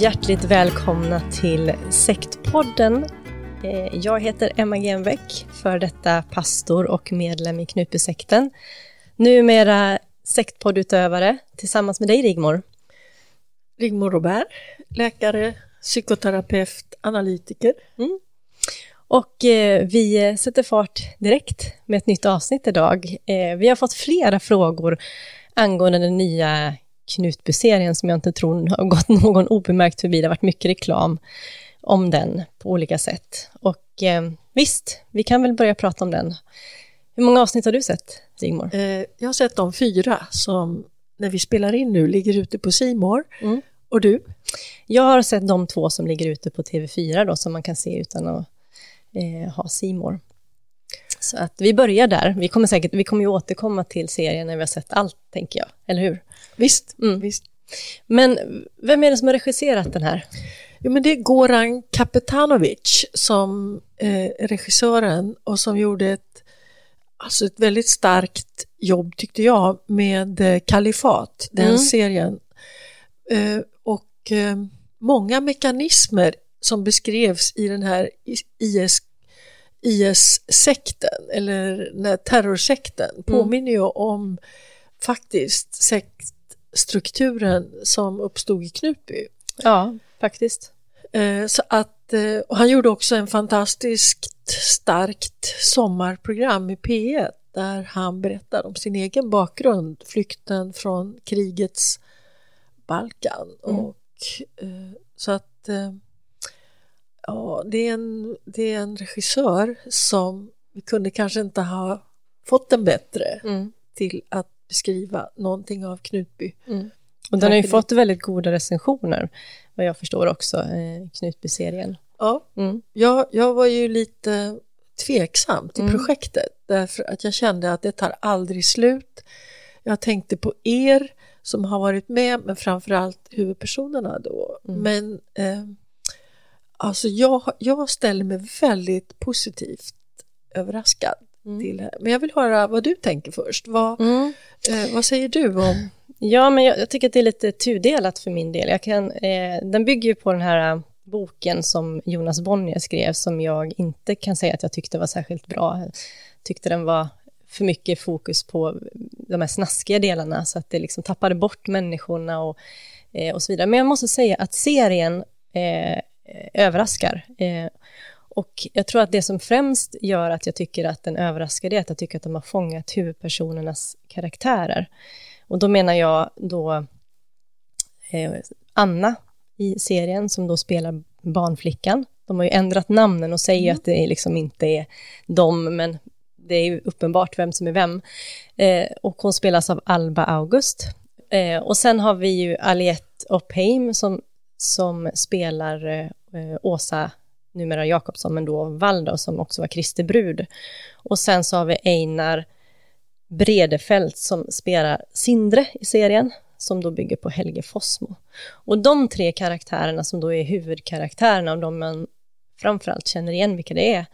Hjärtligt välkomna till Sektpodden. Eh, Jag heter Emma Genbeck, för detta pastor och medlem i Knutbysekten. Numera sektpoddutövare tillsammans med dig Rigmor. Rigmor Robert, läkare, psykoterapeut, analytiker. Och eh, vi sätter fart direkt med ett nytt avsnitt idag. Eh, vi har fått flera frågor angående den nya Knutby-serien som jag inte tror har gått någon obemärkt förbi. Det har varit mycket reklam om den på olika sätt. Och eh, visst, vi kan väl börja prata om den. Hur många avsnitt har du sett, Sigmor? Eh, jag har sett de fyra som när vi spelar in nu ligger ute på Simor. Mm. Och du? Jag har sett de två som ligger ute på TV4 då, som man kan se utan att eh, ha Simor. Så att vi börjar där. Vi kommer säkert, vi kommer ju återkomma till serien när vi har sett allt, tänker jag. Eller hur? Visst, Mm. visst. Men vem är det som har regisserat den här? Jo, men det är Goran Kapetanovic som eh, regissören och som gjorde ett, alltså ett väldigt starkt jobb tyckte jag med eh, Kalifat, den Mm. serien. Eh, och eh, många mekanismer som beskrevs i den här IS, IS-sekten eller den här terrorsekten påminner ju om faktiskt sektstrukturen som uppstod i Knutby. Ja, faktiskt. Eh, Så att, eh, och han gjorde också en fantastiskt starkt sommarprogram i P1 där han berättar om sin egen bakgrund, flykten från krigets Balkan. Mm. Och, eh, så att ja, det, är en, det är en regissör som vi kunde kanske inte ha fått en bättre Mm. till att beskriva någonting av Knutby. Och den har ju fått väldigt goda recensioner, vad jag förstår också, eh, Knutby-serien. Ja, Mm. Jag, jag var ju lite tveksam till Mm. projektet därför att jag kände att det tar aldrig slut. Jag tänkte på er som har varit med men framförallt huvudpersonerna då. Mm. Men eh, alltså jag, jag ställer mig väldigt positivt överraskad Mm. till här. Men jag vill höra vad du tänker först. Vad, Mm. eh, vad säger du om Ja, men jag, jag tycker att det är lite tudelat för min del. Jag kan, eh, den bygger ju på den här eh, boken som Jonas Bonnier skrev, som jag inte kan säga att jag tyckte var särskilt bra. Jag tyckte den var för mycket fokus på de här snaskiga delarna, så att det liksom tappade bort människorna och, eh, och så vidare. Men jag måste säga att serien eh, överraskar. Eh, och jag tror att det som främst gör att jag tycker att den överraskar det är att jag tycker att de har fångat huvudpersonernas karaktärer. Och då menar jag då eh, Anna i serien som då spelar barnflickan. De har ju ändrat namnen och säger att det liksom inte är dem, men det är ju uppenbart vem som är vem. Eh, och hon spelas av Alba August. Eh, och sen har vi ju Aliette Opheim som, som spelar eh, Åsa, numera Jakobsson, men då Waldau som också var Kristi brud. Och sen så har vi Einar Bredefelt som spelar Sindre i serien, som då bygger på Helge Fossmo. Och de tre karaktärerna som då är huvudkaraktärerna och de man framförallt känner igen vilka det är,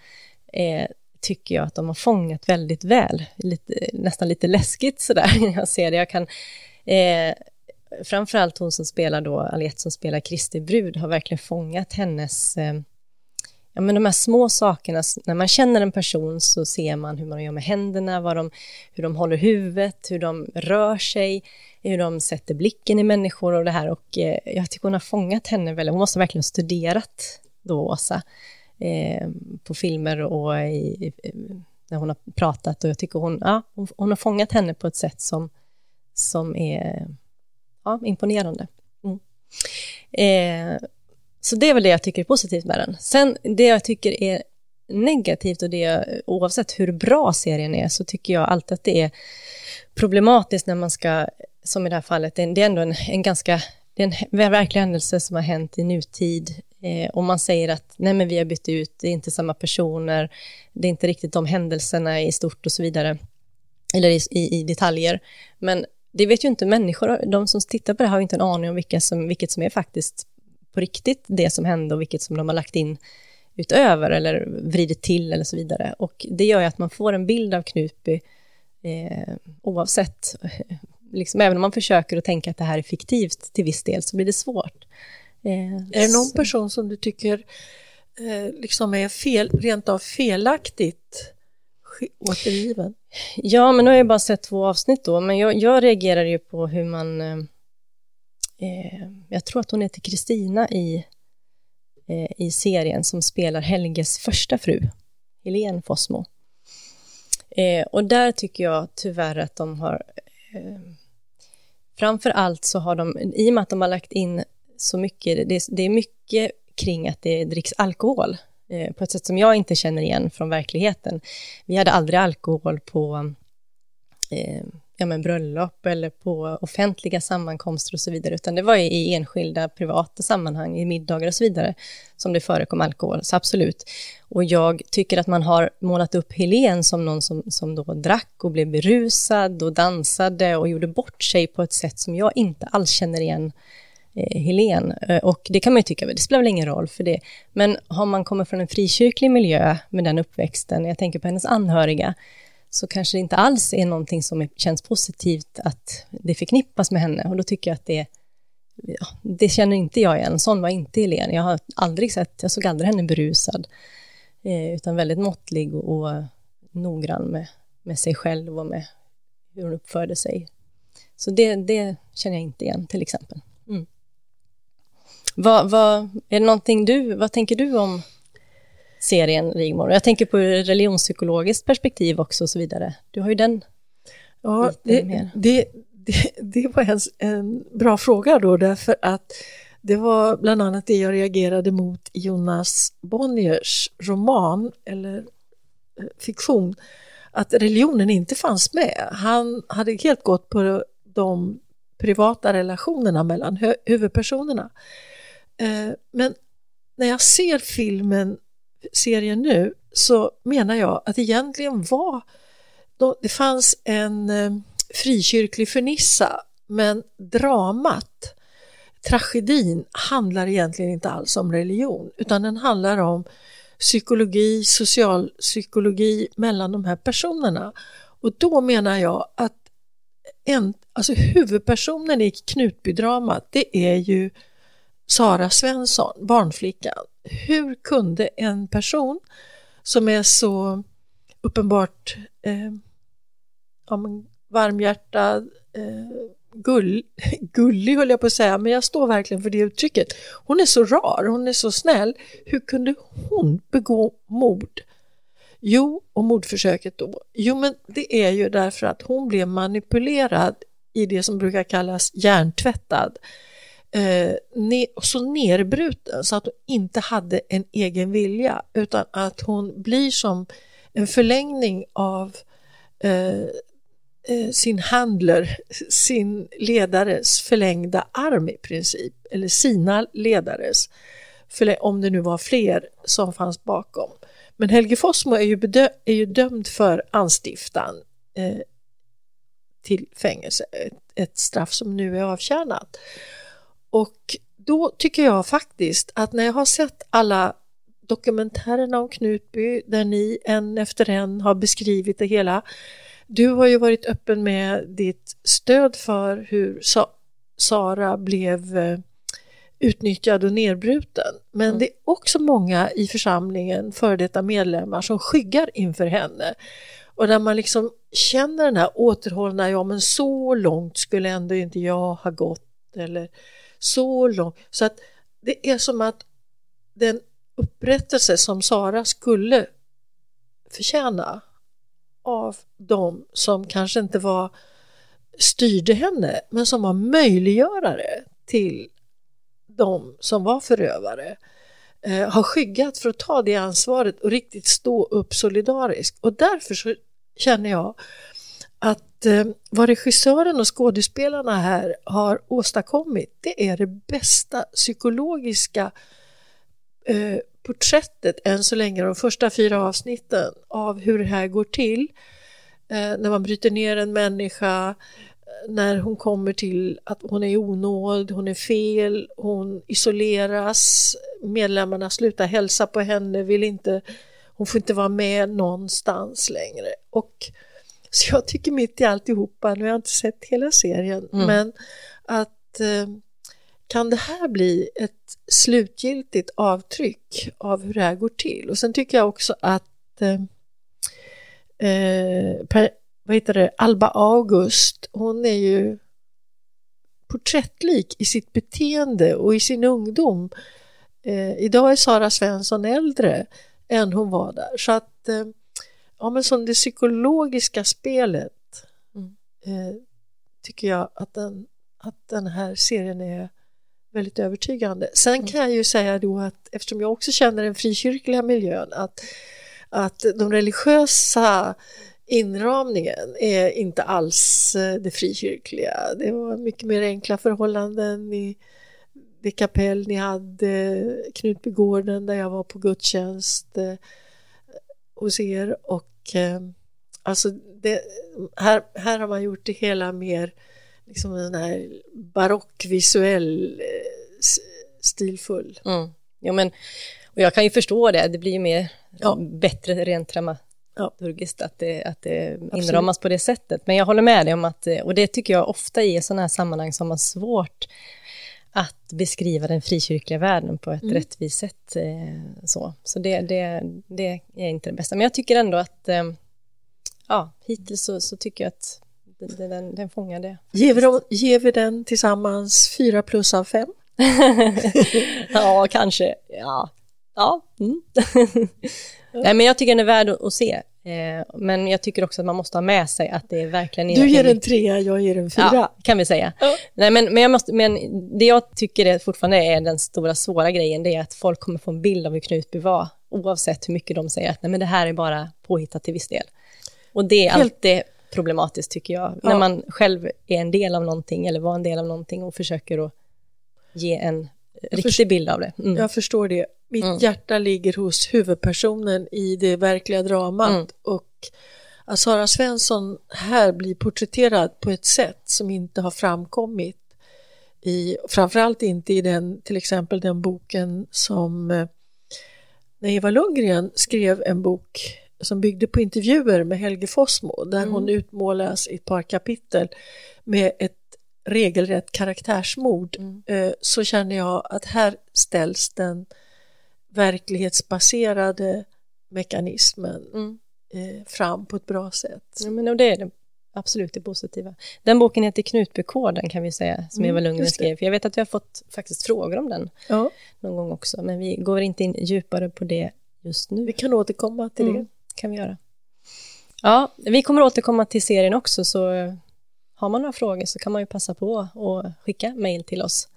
eh, tycker jag att de har fångat väldigt väl. Lite, nästan lite läskigt sådär när jag ser det. Jag kan, eh, framförallt hon som spelar då, Aliette som spelar Kristi brud, har verkligen fångat hennes eh, ja, men de här små sakerna, när man känner en person så ser man hur man gör med händerna, vad de, hur de håller huvudet, hur de rör sig, hur de sätter blicken i människor och det här. Och eh, jag tycker hon har fångat henne väl, hon måste verkligen ha studerat då, Åsa, eh, på filmer och i, när hon har pratat och jag tycker hon, ja, hon, hon, har fångat henne på ett sätt som, som är ja, imponerande. Mm. Eh, så det är väl det jag tycker är positivt med den. Sen det jag tycker är negativt och det oavsett hur bra serien är så tycker jag alltid att det är problematiskt när man ska, som i det här fallet, det är ändå en, en ganska, det är en verklig händelse som har hänt i nutid eh, och man säger att nej men vi har bytt ut, det är inte samma personer, det är inte riktigt de händelserna i stort och så vidare, eller i, i, i detaljer. Men det vet ju inte människor, de som tittar på det har ju inte en aning om vilka som, vilket som är faktiskt på riktigt det som hände och vilket som de har lagt in utöver eller vridit till eller så vidare. Och det gör ju att man får en bild av Knutby eh, oavsett, liksom, även om man försöker att tänka att det här är fiktivt till viss del så blir det svårt. Eh, är det någon så. person som du tycker eh, liksom är fel, rent av felaktigt återgiven? Ja, men nu har jag bara sett två avsnitt då, men jag, jag reagerar ju på hur man eh, jag tror att hon heter Kristina i, eh, i serien som spelar Helges första fru, Helene Fossmo. Eh, och där tycker jag tyvärr att de har, eh, framför allt så har de, i och med att de har lagt in så mycket, det, det är mycket kring att det dricks alkohol eh, på ett sätt som jag inte känner igen från verkligheten. Vi hade aldrig alkohol på eh, ja, men bröllop eller på offentliga sammankomster och så vidare, utan det var i enskilda privata sammanhang, i middagar och så vidare, som det förekom alkohol, så absolut. Och jag tycker att man har målat upp Helen som någon som, som då drack och blev berusad och dansade och gjorde bort sig på ett sätt som jag inte alls känner igen eh, Helen. Eh, och det kan man ju tycka, det spelar väl ingen roll för det. Men har man kommit från en frikyrklig miljö med den uppväxten, jag tänker på hennes anhöriga, så kanske det inte alls är någonting som känns positivt att det förknippas med henne. Och då tycker jag att det, ja, det känner inte jag igen. Sån var inte Helene. Jag har aldrig sett, jag såg aldrig henne berusad, eh, utan väldigt måttlig och, och noggrann med, med sig själv och med hur hon uppförde sig. Så det, det känner jag inte igen, till exempel. Mm. Vad, vad, är det någonting du, vad tänker du om serien Rigmor. Jag tänker på religionspsykologiskt perspektiv också och så vidare. Du har ju den Ja, det, det, det, det, var en, en bra fråga då därför att det var bland annat det jag reagerade mot i Jonas Bonniers roman eller eh, fiktion att religionen inte fanns med. Han hade helt gått på de privata relationerna mellan huvudpersonerna. Eh, men när jag ser filmen serien nu så menar jag att egentligen var det fanns en eh, frikyrklig fernissa men dramat, tragedin handlar egentligen inte alls om religion utan den handlar om psykologi, socialpsykologi mellan de här personerna. Och då menar jag att en, alltså huvudpersonen i Knutbydramat det är ju Sara Svensson, barnflickan. Hur kunde en person som är så uppenbart eh, ja, varmhjärtad, eh, gull, gullig höll jag på att säga, men jag står verkligen för det uttrycket. Hon är så rar, hon är så snäll. Hur kunde hon begå mord? Jo, och mordförsöket då? Jo, men det är ju därför att hon blev manipulerad i det som brukar kallas hjärntvättad eh, ne så nerbruten så att hon inte hade en egen vilja utan att hon blir som en förlängning av eh, eh, sin handler, sin ledares förlängda arm i princip, eller sina ledares, om det nu var fler som fanns bakom. Men Helge Fossmo är ju, är ju dömd för anstiftan eh, till fängelse, ett, ett straff som nu är avtjänat. Och då tycker jag faktiskt att när jag har sett alla dokumentärerna om Knutby där ni en efter en har beskrivit det hela. Du har ju varit öppen med ditt stöd för hur Sa Sara blev eh, utnyttjad och nedbruten. Men mm. det är också många i församlingen, före detta medlemmar, som skyggar inför henne. Och där man liksom känner den här återhållna, ja men så långt skulle ändå inte jag ha gått eller så långt. Så att det är som att den upprättelse som Sara skulle förtjäna av de som kanske inte var styrde henne men som var möjliggörare till de som var förövare eh, har skyggat för att ta det ansvaret och riktigt stå upp solidariskt och därför så känner jag att eh, vad regissören och skådespelarna här har åstadkommit det är det bästa psykologiska eh, porträttet än så länge, de första fyra avsnitten av hur det här går till. Eh, när man bryter ner en människa, eh, när hon kommer till att hon är onåd, hon är fel, hon isoleras, medlemmarna slutar hälsa på henne, vill inte, hon får inte vara med någonstans längre. Och så jag tycker mitt i alltihopa, nu har jag inte sett hela serien, mm. men att eh, kan det här bli ett slutgiltigt avtryck av hur det här går till? Och sen tycker jag också att eh, eh, per, vad heter det, Alba August, hon är ju porträttlik i sitt beteende och i sin ungdom. Eh, idag är Sara Svensson äldre än hon var där. Så att, eh, ja men som det psykologiska spelet mm. eh, tycker jag att den, att den här serien är väldigt övertygande. Sen mm. kan jag ju säga då att eftersom jag också känner den frikyrkliga miljön att, att de religiösa inramningen är inte alls eh, det frikyrkliga. Det var mycket mer enkla förhållanden i det kapell ni hade, Knutbygården där jag var på gudstjänst eh, hos er och eh, alltså det, här, här har man gjort det hela mer liksom en här barockvisuell stilfull. Mm. Jo, men, och jag kan ju förstå det, det blir ju mer ja. bättre rent dramaturgiskt ja. att det, att det inramas på det sättet. Men jag håller med dig om att, och det tycker jag ofta i sådana här sammanhang som har svårt att beskriva den frikyrkliga världen på ett mm. rättvist sätt. Eh, så så det, det, det är inte det bästa. Men jag tycker ändå att, eh, ja, hittills så, så tycker jag att den, den, den fångar det. Ger vi, ger vi den tillsammans fyra plus av fem? ja, kanske. Ja. ja. Mm. Nej, men jag tycker den är värd att se. Eh, men jag tycker också att man måste ha med sig att det är verkligen... Du ger en trea, jag ger en fyra. Ja, kan vi säga. Ja. Nej, men, men, jag måste, men det jag tycker är fortfarande är den stora svåra grejen, det är att folk kommer få en bild av hur Knutby var, oavsett hur mycket de säger att nej, men det här är bara påhittat till viss del. Och det är Helt... alltid problematiskt tycker jag, ja. när man själv är en del av någonting eller var en del av någonting och försöker att ge en jag riktig bild av det. Mm. Jag förstår det. Mitt mm. hjärta ligger hos huvudpersonen i det verkliga dramat mm. och att Sara Svensson här blir porträtterad på ett sätt som inte har framkommit i, framförallt inte i den, till exempel den boken som eh, när Eva Lundgren skrev en bok som byggde på intervjuer med Helge Fossmo där mm. hon utmålas i ett par kapitel med ett regelrätt karaktärsmord mm. Eh, så känner jag att här ställs den verklighetsbaserade mekanismen mm. Eh, fram på ett bra sätt. Ja, men det är det absolut det positiva. Den boken heter Knutbykoden kan vi säga, som mm, Eva Lundgren skrev. Jag vet att vi har fått faktiskt frågor om den ja. någon gång också, men vi går inte in djupare på det just nu. Vi kan återkomma till mm, det. kan vi göra. Ja, vi kommer återkomma till serien också, så har man några frågor så kan man ju passa på att skicka mejl till oss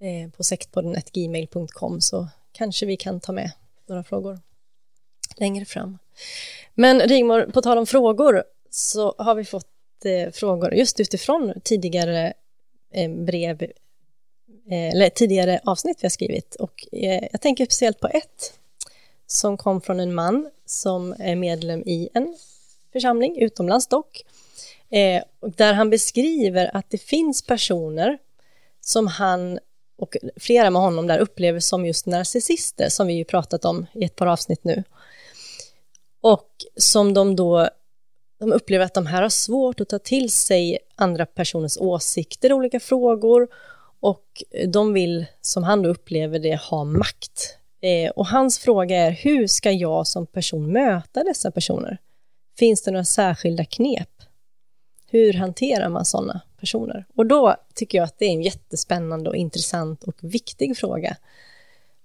eh, på sektpodden.gmail.com så kanske vi kan ta med några frågor längre fram. Men Rigmor, på tal om frågor så har vi fått eh, frågor just utifrån tidigare eh, brev eh, eller tidigare avsnitt vi har skrivit och eh, jag tänker speciellt på ett som kom från en man som är medlem i en församling, utomlands dock, Eh, där han beskriver att det finns personer som han och flera med honom där upplever som just narcissister, som vi ju pratat om i ett par avsnitt nu. Och som de då de upplever att de här har svårt att ta till sig andra personers åsikter i olika frågor och de vill, som han då upplever det, ha makt. Eh, och hans fråga är, hur ska jag som person möta dessa personer? Finns det några särskilda knep? Hur hanterar man sådana personer? Och då tycker jag att det är en jättespännande och intressant och viktig fråga.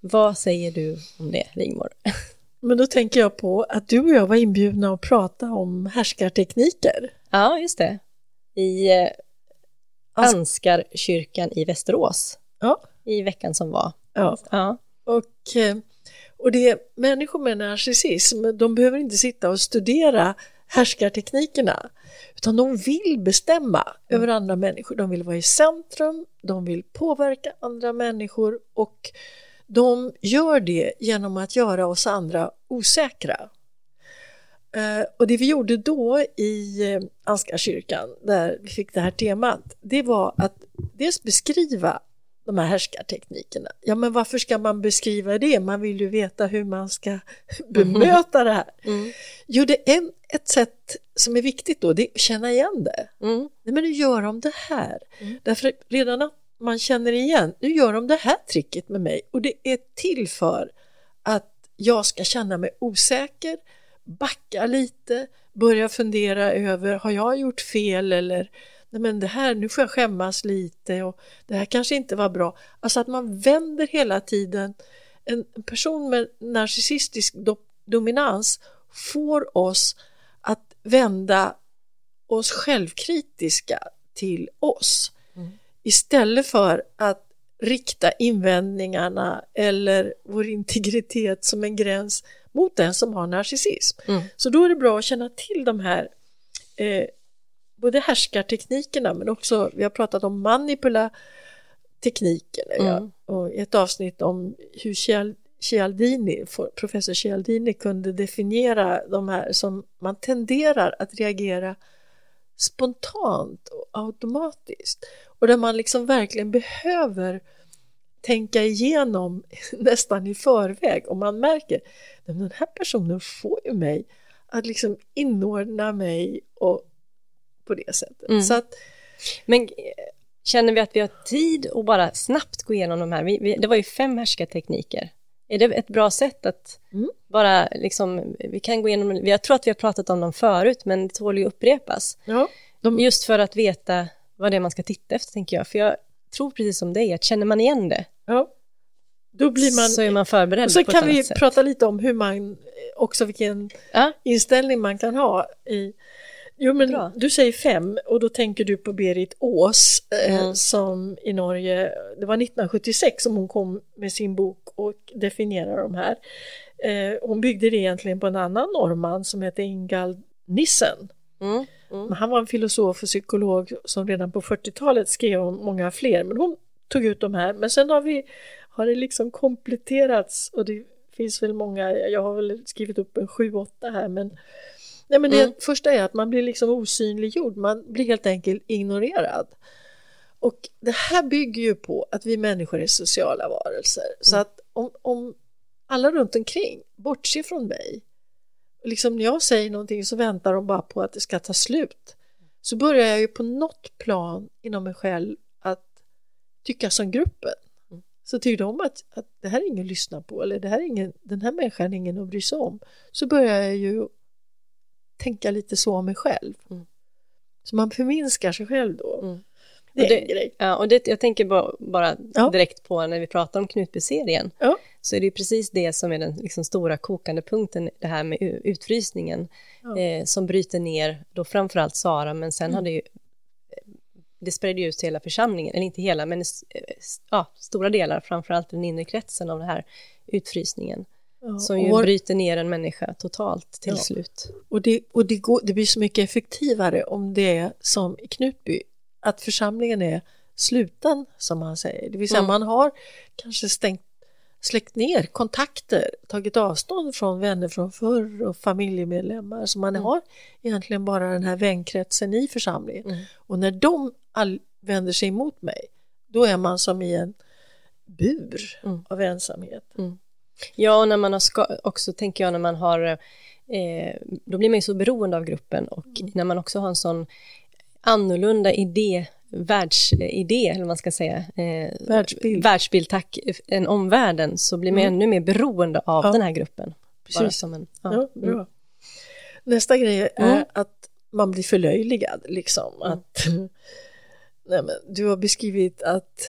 Vad säger du om det, Rigmor? Men då tänker jag på att du och jag var inbjudna att prata om härskartekniker. Ja, just det. I eh, Ansgarkyrkan i Västerås. Ja. I veckan som var. Ja. Ja. Och, eh, och det människor med narcissism, de behöver inte sitta och studera härskarteknikerna, utan de vill bestämma mm. över andra människor. De vill vara i centrum, de vill påverka andra människor och de gör det genom att göra oss andra osäkra. Eh, och det vi gjorde då i eh, Ansgarkyrkan, där vi fick det här temat, det var att dels beskriva de här härskarteknikerna. Ja, men varför ska man beskriva det? Man vill ju veta hur man ska bemöta det här. Mm. Jo, det är ett sätt som är viktigt då, det är att känna igen det. Mm. Nej, men nu gör de det här. Mm. Därför redan att man känner igen, nu gör de det här tricket med mig och det är till för att jag ska känna mig osäker, backa lite, börja fundera över, har jag gjort fel eller nej men det här, nu får jag skämmas lite och det här kanske inte var bra. Alltså att man vänder hela tiden. En person med narcissistisk do dominans får oss att vända oss självkritiska till oss mm. istället för att rikta invändningarna eller vår integritet som en gräns mot den som har narcissism. Mm. Så då är det bra att känna till de här eh, både härskarteknikerna men också, vi har pratat om manipula teknikerna mm. ja, och ett avsnitt om hur Cialdini, professor Cialdini kunde definiera de här som man tenderar att reagera spontant och automatiskt och där man liksom verkligen behöver tänka igenom nästan i förväg om man märker att den här personen får ju mig att liksom inordna mig och på det sättet. Mm. Så att, Men eh, känner vi att vi har tid att bara snabbt gå igenom de här? Vi, vi, det var ju fem härskartekniker. Är det ett bra sätt att mm. bara liksom, vi kan gå igenom, jag tror att vi har pratat om dem förut, men det tål ju upprepas. Ja, de... Just för att veta vad det är man ska titta efter, tänker jag. För jag tror precis som dig, att känner man igen det, ja. då blir man... Så är man förberedd och så på kan vi sätt. prata lite om hur man, också vilken ja. inställning man kan ha i Jo men Bra. du säger fem och då tänker du på Berit Ås eh, mm. som i Norge, det var 1976 som hon kom med sin bok och definierade de här. Eh, hon byggde det egentligen på en annan norrman som hette Ingald Nissen. Mm. Mm. Han var en filosof och psykolog som redan på 40-talet skrev om många fler men hon tog ut de här men sen har vi har det liksom kompletterats och det finns väl många, jag har väl skrivit upp en sju, åtta här men Nej, men det mm. första är att man blir liksom osynliggjord, man blir helt enkelt ignorerad. Och det här bygger ju på att vi människor är sociala varelser. Mm. Så att om, om alla runt omkring bortser från mig, liksom när jag säger någonting så väntar de bara på att det ska ta slut, så börjar jag ju på något plan inom mig själv att tycka som gruppen. Mm. Så tycker de att, att det här är ingen att lyssna på eller det här är ingen, den här människan är ingen att bry sig om, så börjar jag ju tänka lite så om mig själv. Mm. Så man förminskar sig själv då. Mm. Det är det, en grej. Ja, och det, jag tänker bara, bara ja. direkt på när vi pratar om Knutby-serien, ja. så är det ju precis det som är den liksom, stora kokande punkten, det här med utfrysningen, ja. eh, som bryter ner då framförallt Sara, men sen mm. har det ju det spred ut till hela församlingen, eller inte hela, men eh, ja, stora delar, framförallt den inre kretsen av den här utfrysningen. Ja, som ju och, bryter ner en människa totalt till ja. slut. Och, det, och det, går, det blir så mycket effektivare om det är som i Knutby, att församlingen är sluten som man säger. Det vill säga mm. man har kanske stängt släckt ner kontakter, tagit avstånd från vänner från förr och familjemedlemmar. Så man har egentligen bara den här vänkretsen i församlingen. Och när de all vänder sig emot mig, då är man som i en bur av ensamhet. Ja, och när man har ska, också tänker jag när man har, eh, då blir man ju så beroende av gruppen och när man också har en sån annorlunda idé, världsidé, eller vad man ska säga, eh, Världsbild. världsbild, tack, än omvärlden, så blir man ännu mer beroende av Ja. den här gruppen. Precis. som en, Ja, ja. bra. Nästa grej är Mm. att man blir förlöjligad. Liksom. Att, nej men, du har beskrivit att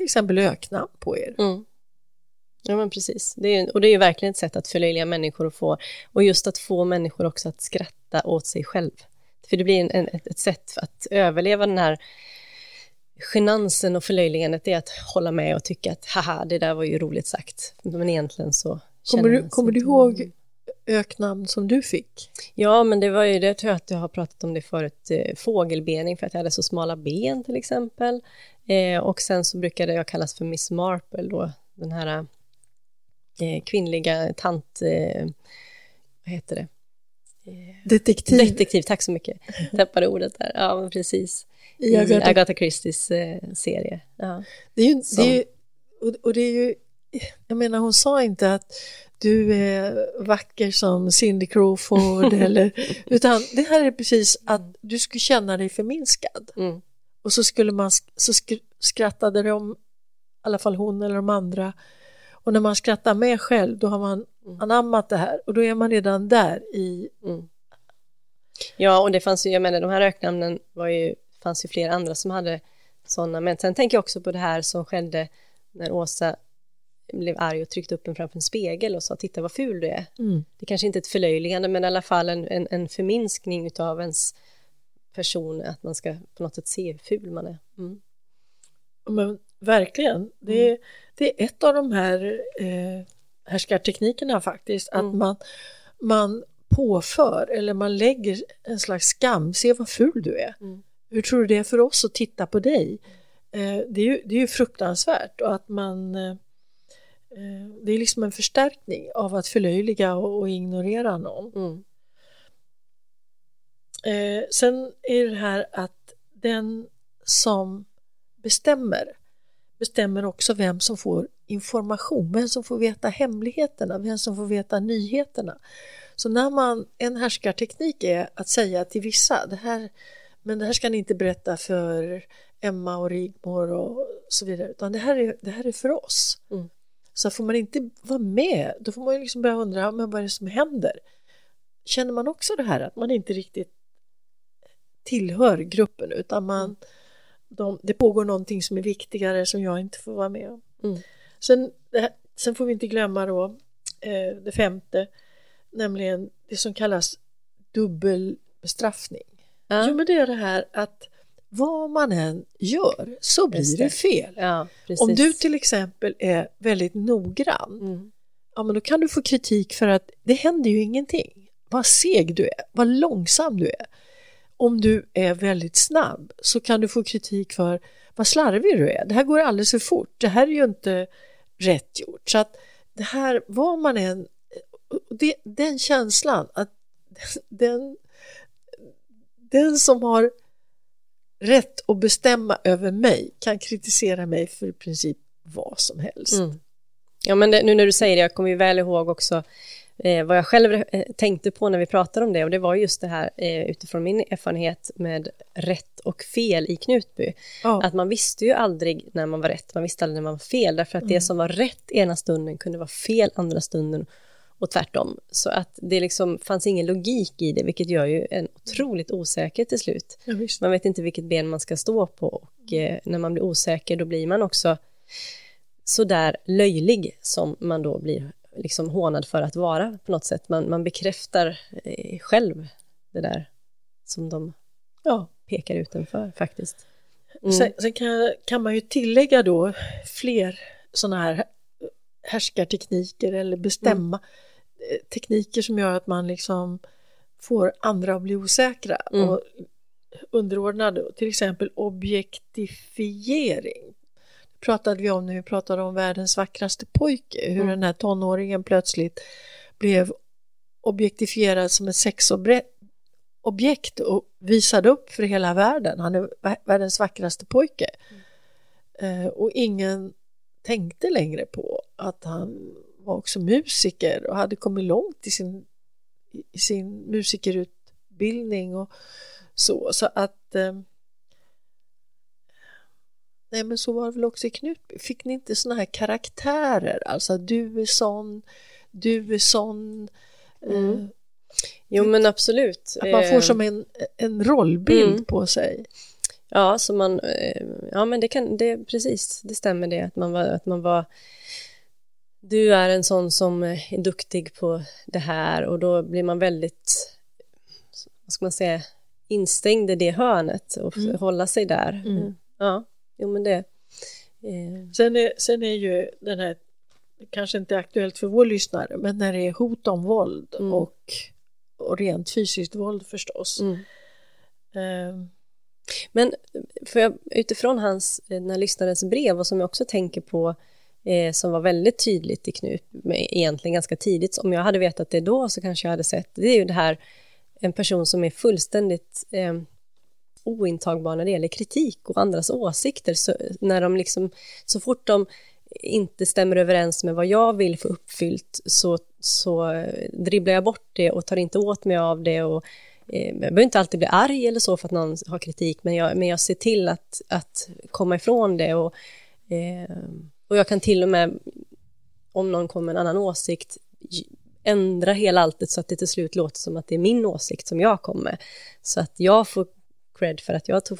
till exempel öknamn på er. Mm. Ja, men precis. Det är, och det är ju verkligen ett sätt att förlöjliga människor och få, och just att få människor också att skratta åt sig själv. För det blir en, en, ett, ett sätt för att överleva den här genansen och förlöjligandet, det är att hålla med och tycka att haha, det där var ju roligt sagt. Men egentligen så Kommer du, kommer du ihåg öknamn som du fick? Ja, men det var ju det, tror jag att jag har pratat om det förut, eh, fågelbening för att jag hade så smala ben till exempel. Eh, och sen så brukade jag kallas för Miss Marple då, den här eh, kvinnliga tant, eh, vad heter det? Detektiv Detektiv, tack så mycket. Tappade ordet där. Ja, men precis. i Agatha. Agatha, Christies eh, serie. Ja. Det är ju, det är ju, och, och det är ju, jag menar hon sa inte att du är vacker som Cindy Crawford eller, utan det här är precis att du skulle känna dig förminskad. Mm. Och så skulle man, så sk- skrattade de, i alla fall hon eller de andra. Och när man skrattar med själv, då har man anammat det här och då är man redan där i, Ja, och det fanns ju, jag menar de här öknamnen var ju, fanns ju flera andra som hade sådana, men sen tänker jag också på det här som skedde när Åsa blev arg och tryckte upp en framför en spegel och sa titta vad ful du är. Det kanske inte är ett förlöjligande, men i alla fall en, en, en förminskning utav ens person, att man ska på något sätt se hur ful man är. Mm. men verkligen, det, är- det är ett av de här eh, härskarteknikerna faktiskt, att man, man påför eller man lägger en slags skam, se vad ful du är. Hur tror du det är för oss att titta på dig? Eh, det, är ju, det är ju fruktansvärt och att man eh, det är liksom en förstärkning av att förlöjliga och, och ignorera någon. Mm. Eh, sen är det här att den som bestämmer bestämmer också vem som får information, vem som får veta hemligheterna, vem som får veta nyheterna. Så när man, en härskarteknik är att säga till vissa, det här, men det här ska ni inte berätta för Emma och Rigmor och så vidare, utan det här är, det här är för oss. Mm. Så får man inte vara med, då får man ju liksom börja undra, men vad är det som händer? Känner man också det här att man inte riktigt tillhör gruppen utan man, de, det pågår någonting som är viktigare som jag inte får vara med om. Mm. Sen, här, sen får vi inte glömma då eh, det femte, nämligen det som kallas dubbelbestraffning. Ja. Jo men det är det här att vad man än gör så blir Just det. det. fel. Ja. Om du till exempel är väldigt noggrann, Mm. ja men då kan du få kritik för att det händer ju ingenting. Vad seg du är, vad långsam du är. Om du är väldigt snabb så kan du få kritik för vad slarvig du är. Det här går alldeles för fort. Det här är ju inte rätt gjort. Så att det här, vad man än... Det, den känslan, att den, den som har rätt att bestämma över mig kan kritisera mig för i princip vad som helst. Mm. Ja, men det, nu när du säger det, jag kommer ju väl ihåg också eh, vad jag själv eh, tänkte på när vi pratade om det och det var just det här eh, utifrån min erfarenhet med rätt och fel i Knutby. Ja. Att man visste ju aldrig när man var rätt, man visste aldrig när man var fel, därför att Mm. det som var rätt ena stunden kunde vara fel andra stunden och tvärtom. Så att det liksom fanns ingen logik i det, vilket gör ju en otroligt osäker till slut. Ja. Man vet inte vilket ben man ska stå på och eh, när man blir osäker då blir man också så där löjlig som man då blir liksom hånad för att vara på något sätt. Man, man bekräftar eh, själv det där som de Ja. pekar ut en för faktiskt. Mm. Sen, sen kan, kan man ju tillägga då fler sådana här härskartekniker eller bestämma eh, tekniker som gör att man liksom får andra att bli osäkra Mm. och underordnade, till exempel objektifiering. Det pratade vi om när vi pratade om världens vackraste pojke, hur Mm. den här tonåringen plötsligt blev objektifierad som ett sexobjekt och visade upp för hela världen. Han är vä- världens vackraste pojke. Eh, och ingen tänkte längre på att han var också musiker och hade kommit långt i sin, i sin musikerutbildning och så. Så att eh, Nej men så var det väl också i Knutby. Fick ni inte såna här karaktärer? Alltså du är sån, du är sån. eh, Mm. Jo men absolut. Att man får Eh, som en, en rollbild Mm. på sig. Ja, så man, eh, ja men det kan, det, precis, det stämmer det, att man var, att man var, du är en sån som är duktig på det här och då blir man väldigt, vad ska man säga, instängd i det hörnet och Mm. hålla sig där. Mm. Ja, jo men det, eh, Sen är, sen är ju den här, kanske inte aktuellt för vår lyssnare, men när det är hot om våld Mm. och, och rent fysiskt våld förstås. mm. Eh, Men för jag, utifrån hans, eh, den här lyssnarens brev och som jag också tänker på eh, som var väldigt tydligt i Knut, egentligen ganska tidigt, om jag hade vetat det då så kanske jag hade sett, det är ju det här en person som är fullständigt eh, ointagbar när det gäller kritik och andras åsikter, så, när de liksom, så fort de inte stämmer överens med vad jag vill få uppfyllt så, så eh, dribblar jag bort det och tar inte åt mig av det och eh, jag behöver inte alltid bli arg eller så för att någon har kritik, men jag, men jag ser till att, att komma ifrån det och, eh, och jag kan till och med, om någon kommer med en annan åsikt, ändra hela alltet så att det till slut låter som att det är min åsikt som jag kom med. Så att jag får cred för att jag tog,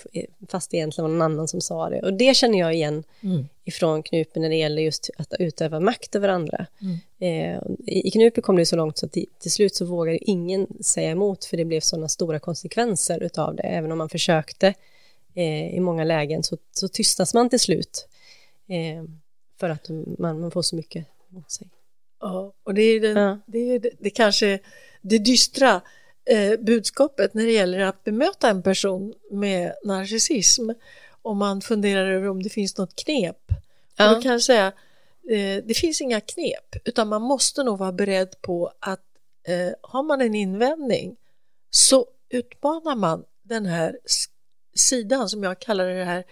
fast det egentligen var någon annan som sa det. Och det känner jag igen Mm. ifrån Knupen när det gäller just att utöva makt över andra. Mm. Eh, i, I Knupen kom det så långt så att till, till slut så vågade ingen säga emot för det blev sådana stora konsekvenser utav det. Även om man försökte eh, i många lägen så, så tystas man till slut. Eh, för att man, man får så mycket mot sig. Ja, och det är, den, Ja. det, är det, det kanske det dystra eh, budskapet när det gäller att bemöta en person med narcissism. Om man funderar över om det finns något knep. Ja. Då kan jag säga, eh, det finns inga knep, utan man måste nog vara beredd på att eh, har man en invändning så utmanar man den här sidan som jag kallar det här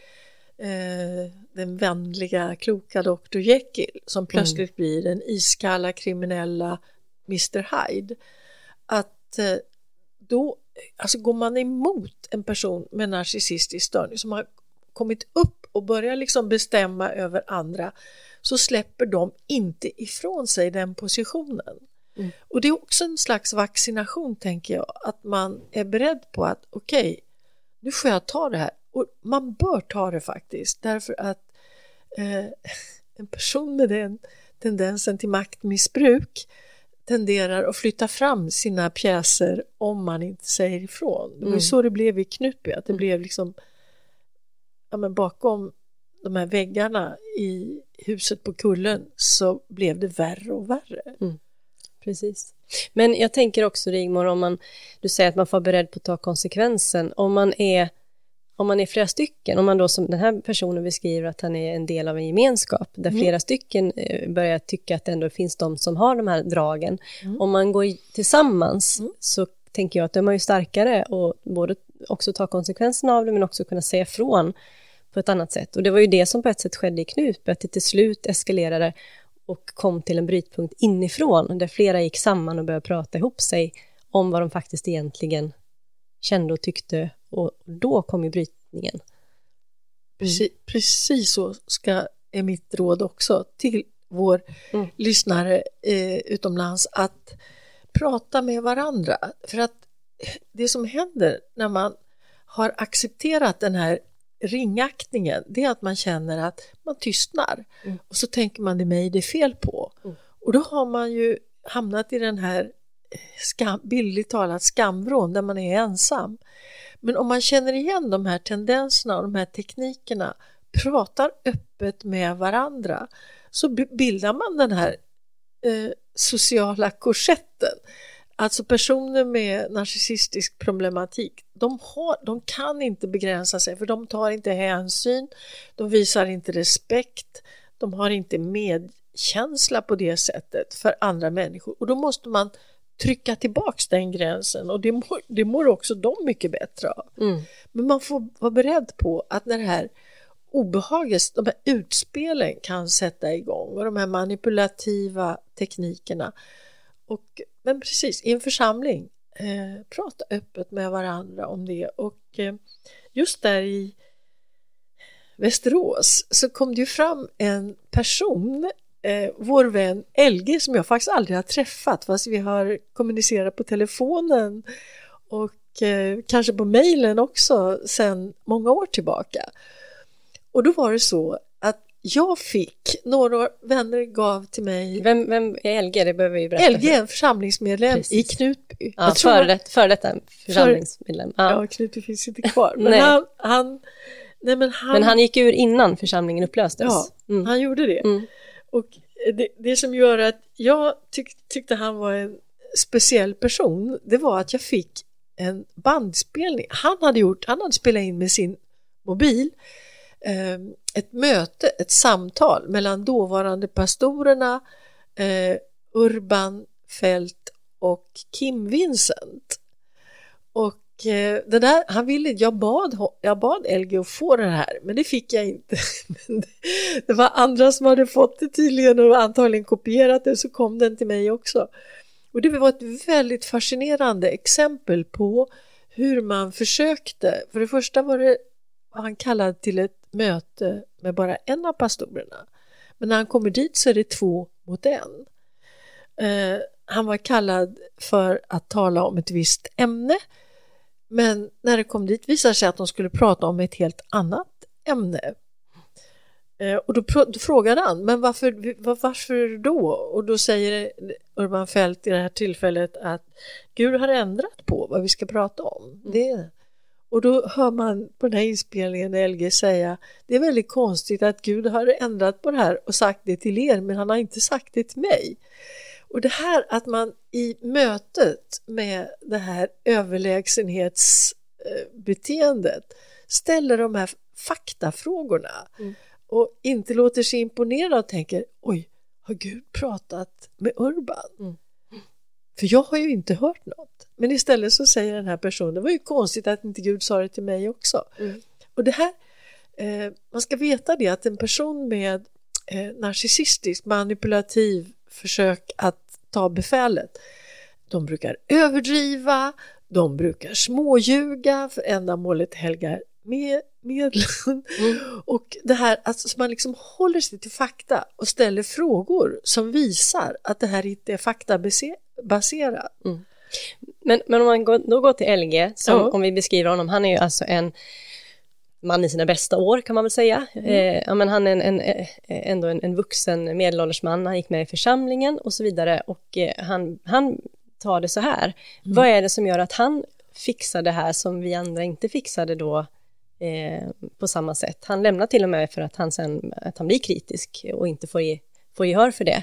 eh, den vänliga, kloka Dr. Jekyll som plötsligt blir den iskalla, kriminella Mr. Hyde. Att eh, då, alltså går man emot en person med narcissistisk störning som har kommit upp och börjar liksom bestämma över andra så släpper de inte ifrån sig den positionen. Mm. Och det är också en slags vaccination tänker jag, att man är beredd på att okej, nu får jag ta det här. Och man bör ta det faktiskt, därför att eh, en person med den tendensen till maktmissbruk tenderar att flytta fram sina pjäser om man inte säger ifrån. Det var ju Mm. så det blev i Knutby, att det blev liksom ja, men bakom de här väggarna i huset på kullen så blev det värre och värre. Precis. Men jag tänker också Rigmor, om man, du säger att man får vara beredd på att ta konsekvensen, om man är om man är flera stycken, om man då som den här personen beskriver att han är en del av en gemenskap, där Mm. flera stycken eh, börjar tycka att det ändå finns de som har de här dragen. Mm. Om man går tillsammans Mm. så tänker jag att de är ju starkare och både också ta konsekvenserna av det, men också kunna säga ifrån på ett annat sätt. Och det var ju det som på ett sätt skedde i Knutby, att det till slut eskalerade och kom till en brytpunkt inifrån, där flera gick samman och började prata ihop sig om vad de faktiskt egentligen kände och tyckte, och då kom ju brytningen. Precis, precis så ska, är mitt råd också till vår mm. lyssnare eh, utomlands, att prata med varandra. För att det som händer när man har accepterat den här ringaktningen, det är att man känner att man tystnar. Mm. Och så tänker man det är mig det är fel på. Mm. Och då har man ju hamnat i den här eh, skam, bildligt talat skamvrån där man är ensam. Men om man känner igen de här tendenserna och de här teknikerna, pratar öppet med varandra, så bildar man den här eh, sociala korsetten. Alltså personer med narcissistisk problematik, de, har, de kan inte begränsa sig för de tar inte hänsyn, de visar inte respekt, de har inte medkänsla på det sättet för andra människor och då måste man trycka tillbaks den gränsen och det mår, det mår också de mycket bättre av. Mm. Men man får vara beredd på att när det här obehaget, de här utspelen kan sätta igång och de här manipulativa teknikerna. Och, men precis, i en församling, eh, prata öppet med varandra om det och eh, just där i Västerås så kom det ju fram en person eh, vår vän Elge som jag faktiskt aldrig har träffat fast vi har kommunicerat på telefonen och eh, kanske på mejlen också sedan många år tillbaka. Och då var det så att jag fick, några vänner gav till mig... Vem, vem är LG? Det behöver vi berätta. LG är en församlingsmedlem Precis. i Knutby. Ja, före, det, före detta församlingsmedlem. Ja. ja, Knutby finns inte kvar. Men nej. Han, han, nej, men han, men han gick ur innan församlingen upplöstes. Ja, mm. han gjorde det. Mm. Och det, det, som gör att jag tyck, tyckte han var en speciell person, det var att jag fick en bandspelning. Han hade gjort, han hade spelat in med sin mobil eh, ett möte, ett samtal mellan dåvarande pastorerna eh, Urban Fält och Kim Vincent. Och Eh, det där, han ville, jag bad, jag bad LG att få det här, men det fick jag inte. det, var andra som hade fått det tydligen och antagligen kopierat det, så kom den till mig också. Och det var ett väldigt fascinerande exempel på hur man försökte. För det första var det han kallad till ett möte med bara en av pastorerna. Men när han kommer dit så är det två mot en. Eh, han var kallad för att tala om ett visst ämne men när det kom dit visade sig att de skulle prata om ett helt annat ämne. Eh, och då, då frågade han, men varför, varför då? Och då säger Urban Fält i det här tillfället att Gud har ändrat på vad vi ska prata om. Det, och då hör man på den här inspelningen LG säga det är väldigt konstigt att Gud har ändrat på det här och sagt det till er men han har inte sagt det till mig. Och det här att man i mötet med det här överlägsenhetsbeteendet ställer de här faktafrågorna mm. och inte låter sig imponera och tänker oj, har Gud pratat med Urban? Mm. För jag har ju inte hört något. Men istället så säger den här personen, det var ju konstigt att inte Gud sa det till mig också. Mm. Och det här, eh, man ska veta det att en person med eh, narcissistisk manipulativ försök att ta befälet, de brukar överdriva, de brukar småljuga för ändamålet helgar med medlen. Mm. Och det här att alltså, man liksom håller sig till fakta och ställer frågor som visar att det här inte är faktabaserat. Mm. Men, men om man går, då går till LG, som, ja. om vi beskriver honom, han är ju alltså en man i sina bästa år kan man väl säga. Mm. Eh, ja, men han är en, en, eh, ändå en, en vuxen medelålders man, han gick med i församlingen och så vidare och eh, han, han tar det så här. Mm. Vad är det som gör att han fixar det här som vi andra inte fixade då eh, på samma sätt? Han lämnar till och med för att han sen att han blir kritisk och inte får, ge, får gehör för det.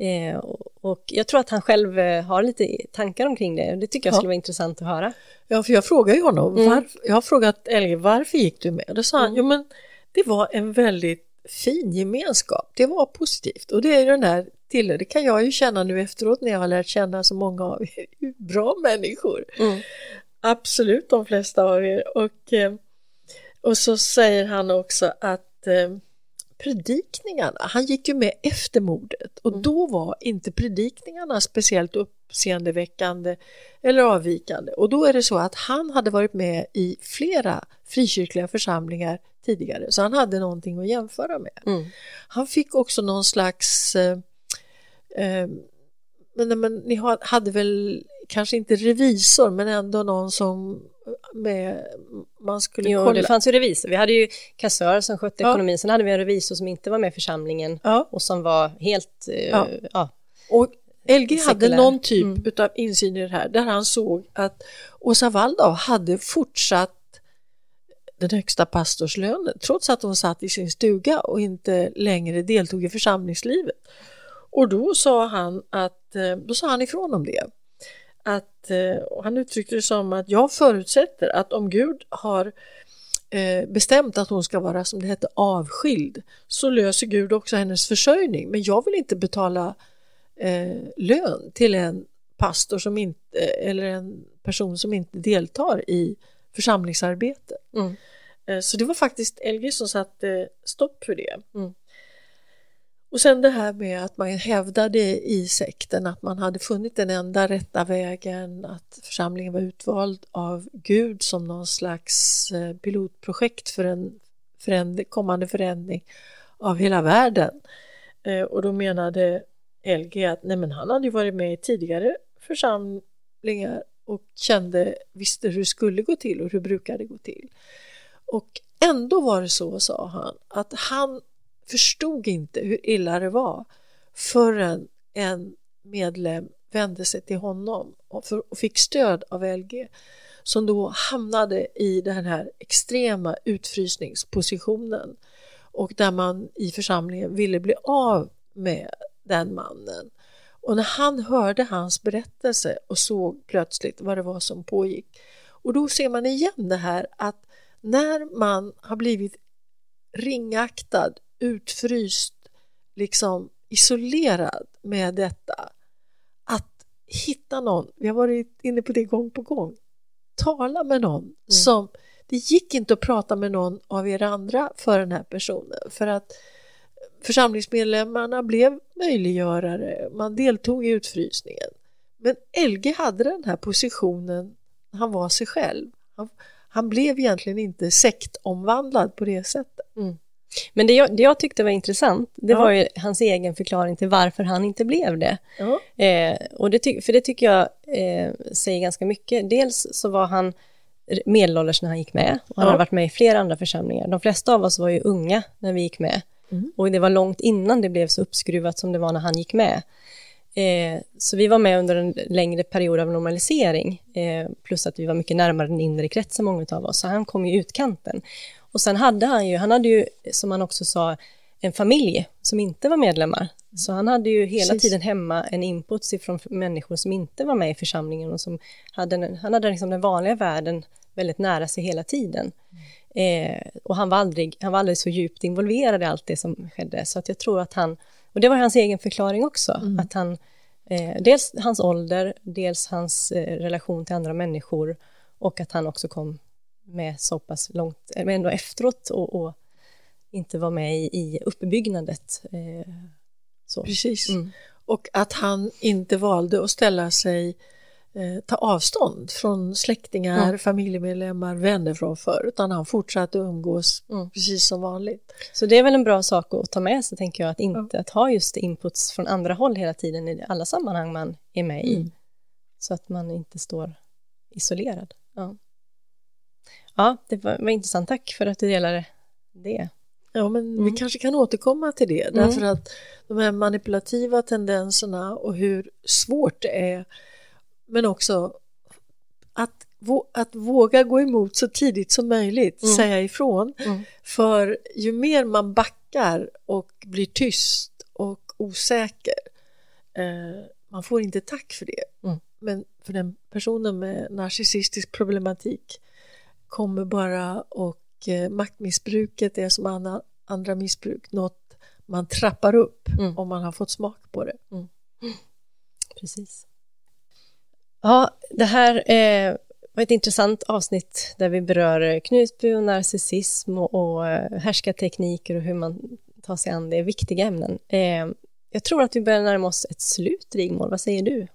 Eh, och jag tror att han själv eh, har lite tankar omkring det. Det tycker jag skulle vara intressant att höra. Ja, för jag frågar ju honom, mm. var, jag har frågat Elge, varför gick du med? Då sa han, mm. jo men det var en väldigt fin gemenskap, det var positivt och det är ju den här till det kan jag ju känna nu efteråt när jag har lärt känna så många av er, bra människor. Mm. Absolut de flesta av er. Och, eh, och så säger han också att eh, predikningarna, han gick ju med efter mordet och mm. då var inte predikningarna speciellt uppseendeväckande eller avvikande och då är det så att han hade varit med i flera frikyrkliga församlingar tidigare så han hade någonting att jämföra med. Mm. Han fick också någon slags eh, eh, men, men ni hade väl kanske inte revisor men ändå någon som med, man skulle jo, kolla. det fanns ju revisor. Vi hade ju kassör som skötte ja. ekonomin, sen hade vi en revisor som inte var med i församlingen ja. och som var helt, eh, ja. ja. Och LG hade någon typ mm. av insyn i det här där han såg att Åsa Waldau hade fortsatt den högsta pastorslönen trots att hon satt i sin stuga och inte längre deltog i församlingslivet. Och då sa han att, eh, då sa han ifrån om det att, eh, han uttryckte det som att jag förutsätter att om Gud har eh, bestämt att hon ska vara som det hette avskild så löser Gud också hennes försörjning men jag vill inte betala eh, lön till en pastor som inte eller en person som inte deltar i församlingsarbete. Mm. Så det var faktiskt LG som satte stopp för det. Mm. Och sen det här med att man hävdade i sekten att man hade funnit den enda rätta vägen, att församlingen var utvald av Gud som någon slags eh, pilotprojekt för en föränd kommande förändring av hela världen. Eh, och då menade LG att nej men han hade ju varit med i tidigare församlingar och kände, visste hur det skulle gå till och hur det brukade gå till. Och ändå var det så, sa han, att han förstod inte hur illa det var förrän en medlem vände sig till honom och, för, och fick stöd av LG som då hamnade i den här extrema utfrysningspositionen och där man i församlingen ville bli av med den mannen. Och när han hörde hans berättelse och såg plötsligt vad det var som pågick och då ser man igen det här att när man har blivit ringaktad, utfryst, liksom isolerad med detta. Att hitta någon, vi har varit inne på det gång på gång, tala med någon mm. som, det gick inte att prata med någon av er andra för den här personen för att församlingsmedlemmarna blev möjliggörare, man deltog i utfrysningen. Men LG hade den här positionen, han var sig själv. Han, han blev egentligen inte sektomvandlad på det sättet. Mm. Men det jag, det jag, tyckte var intressant, det ja. var ju hans egen förklaring till varför han inte blev det. Ja. Eh, och det för det tycker jag eh, säger ganska mycket. Dels så var han medelålders när han gick med och han ja. hade varit med i flera andra församlingar. De flesta av oss var ju unga när vi gick med mm. och det var långt innan det blev så uppskruvat som det var när han gick med. Eh, så vi var med under en längre period av normalisering, eh, plus att vi var mycket närmare den inre kretsen, många av oss, så han kom i utkanten. Och sen hade han ju, han hade ju, som han också sa, en familj som inte var medlemmar. Så han hade ju hela Precis. tiden hemma en input ifrån människor som inte var med i församlingen och som hade, han hade liksom den vanliga världen väldigt nära sig hela tiden. Mm. Eh, och han var, aldrig, han var aldrig så djupt involverad i allt det som skedde, så att jag tror att han och det var hans egen förklaring också, mm. att han, eh, dels hans ålder, dels hans eh, relation till andra människor och att han också kom med så pass långt, men ändå efteråt och, och inte var med i, i uppbyggnadet. Eh, så. Precis. Mm. Och att han inte valde att ställa sig eh, ta avstånd från släktingar, mm. familjemedlemmar, vänner från förr, utan han fortsatte umgås mm. precis som vanligt. Så det är väl en bra sak att ta med sig, tänker jag, att inte att ha just inputs från andra håll hela tiden i alla sammanhang man är med i, mm. så att man inte står isolerad. Ja, ja det var, var intressant. Tack för att du delade det. Ja, men mm. vi kanske kan återkomma till det, därför mm. att de här manipulativa tendenserna och hur svårt det är men också att, att våga gå emot så tidigt som möjligt, mm. säga ifrån. Mm. För ju mer man backar och blir tyst och osäker, eh, man får inte tack för det. Mm. Men för den personen med narcissistisk problematik kommer bara och eh, maktmissbruket är som andra, andra missbruk, något man trappar upp mm. om man har fått smak på det. Mm. Precis. Ja, det här eh, var ett intressant avsnitt där vi berör Knutby och narcissism och, och eh, härskartekniker och hur man tar sig an det, viktiga ämnen. Eh, jag tror att vi börjar närma oss ett slut, Rigmor. Vad säger du?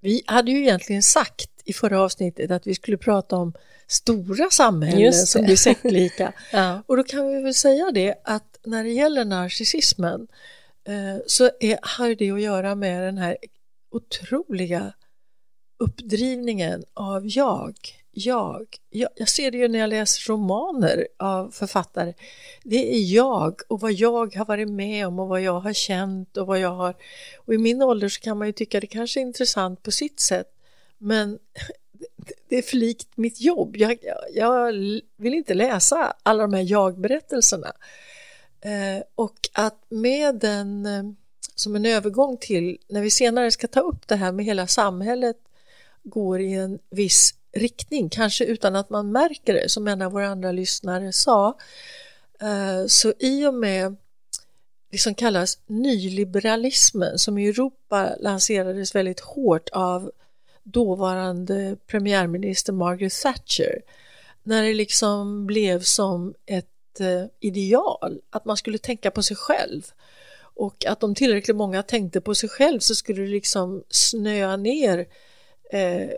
Vi hade ju egentligen sagt i förra avsnittet att vi skulle prata om stora samhällen som blir sektlika. ja. Och då kan vi väl säga det att när det gäller narcissismen eh, så är, har det att göra med den här otroliga uppdrivningen av jag, jag, jag. Jag ser det ju när jag läser romaner av författare. Det är jag och vad jag har varit med om och vad jag har känt och vad jag har... Och i min ålder så kan man ju tycka det kanske är intressant på sitt sätt men det är för likt mitt jobb. Jag, jag vill inte läsa alla de här jag-berättelserna. Eh, och att med den, eh, som en övergång till, när vi senare ska ta upp det här med hela samhället går i en viss riktning, kanske utan att man märker det, som en av våra andra lyssnare sa. Eh, så i och med det som kallas nyliberalismen som i Europa lanserades väldigt hårt av dåvarande premiärminister Margaret Thatcher när det liksom blev som ett eh, ideal att man skulle tänka på sig själv. Och att om tillräckligt många tänkte på sig själv så skulle det liksom snöa ner eh,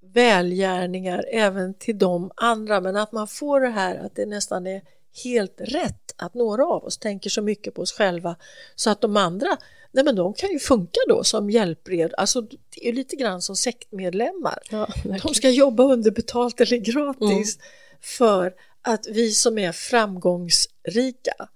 välgärningar även till de andra. Men att man får det här att det nästan är helt rätt att några av oss tänker så mycket på oss själva så att de andra nej men de kan ju funka då som hjälpred, alltså det är lite grann som sektmedlemmar. Ja, de ska jobba underbetalt eller gratis mm. för att vi som är framgångsrika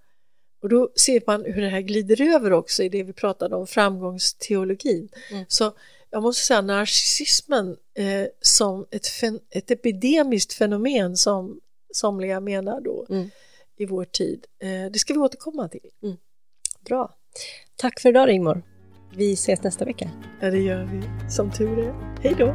och då ser man hur det här glider över också i det vi pratade om, framgångsteologin. Mm. Så jag måste säga narcissismen eh, som ett, ett epidemiskt fenomen som somliga menar då mm. i vår tid. Eh, det ska vi återkomma till. Mm. Bra. Tack för idag Rigmor. Vi ses nästa vecka. Ja, det gör vi. Som tur är. Hej då!